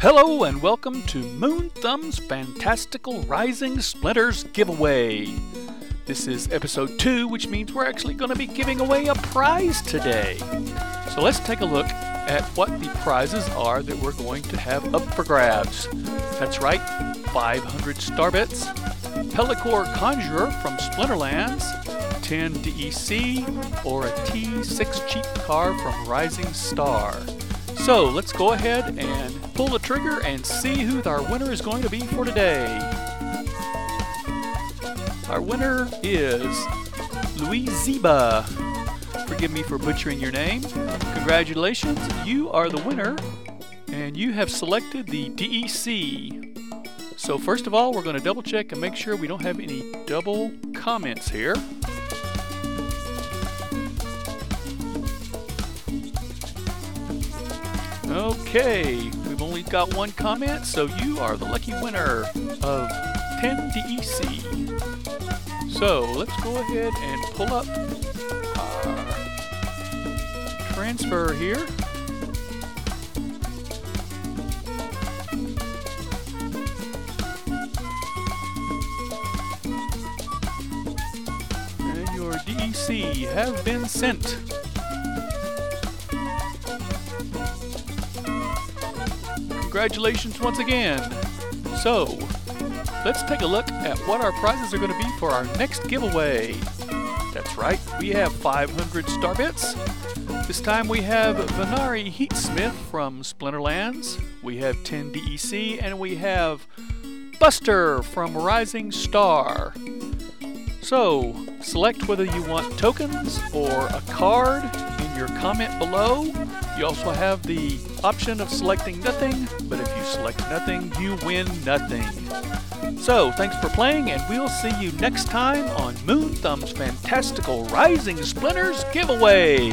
Hello and welcome to Moonthumb's Fantastical Rising Splinters giveaway. This is episode 2, which means we're actually going to be giving away a prize today. So let's take a look at what the prizes are that we're going to have up for grabs. That's right, 500 star bits, Pelacor Conjurer from Splinterlands, 10 DEC, or a T6 cheat car from Rising Star. So let's go ahead and pull the trigger and see who our winner is going to be for today. Our winner is Louise Ziba. Forgive me for butchering your name. Congratulations, you are the winner, and you have selected the DEC. So first of all, we're going to double check and make sure we don't have any double comments here. Okay, we've only got one comment, so you are the lucky winner of 10 DEC. So let's go ahead and pull up our transfer here. And your DEC have been sent. Congratulations once again. So, let's take a look at what our prizes are going to be for our next giveaway. That's right, we have 500 star bits. This time we have Venari Heatsmith from Splinterlands. We have 10 DEC, and we have Buster from Rising Star. So, select whether you want tokens or a card in your comment below. You also have the option of selecting nothing, but if you select nothing, you win nothing. So, thanks for playing, and we'll see you next time on Moonthumb's Fantastical Rising Splinters giveaway.